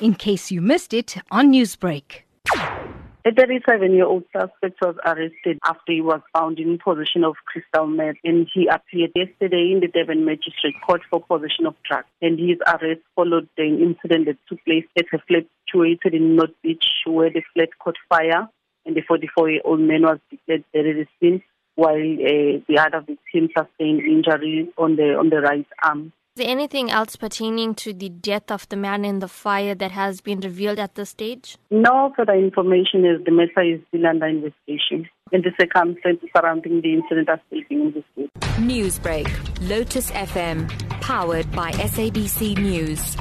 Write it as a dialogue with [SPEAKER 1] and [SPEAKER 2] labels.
[SPEAKER 1] in case you missed it on Newsbreak.
[SPEAKER 2] A 37-year-old suspect was arrested after he was found in possession of crystal meth and he appeared yesterday in the Durban Magistrate Court for possession of drugs. And his arrest followed an incident that took place at a flat situated in North Beach where the flat caught fire and the 44-year-old man was declared dead at the scene while uh, the other victim sustained injury on the on the right arm.
[SPEAKER 3] Is there anything else pertaining to the death of the man in the fire that has been revealed at this stage?
[SPEAKER 2] No further information is the matter is still under investigation. And the circumstances surrounding the incident are still being investigated.
[SPEAKER 4] Newsbreak, Lotus FM, powered by SABC News.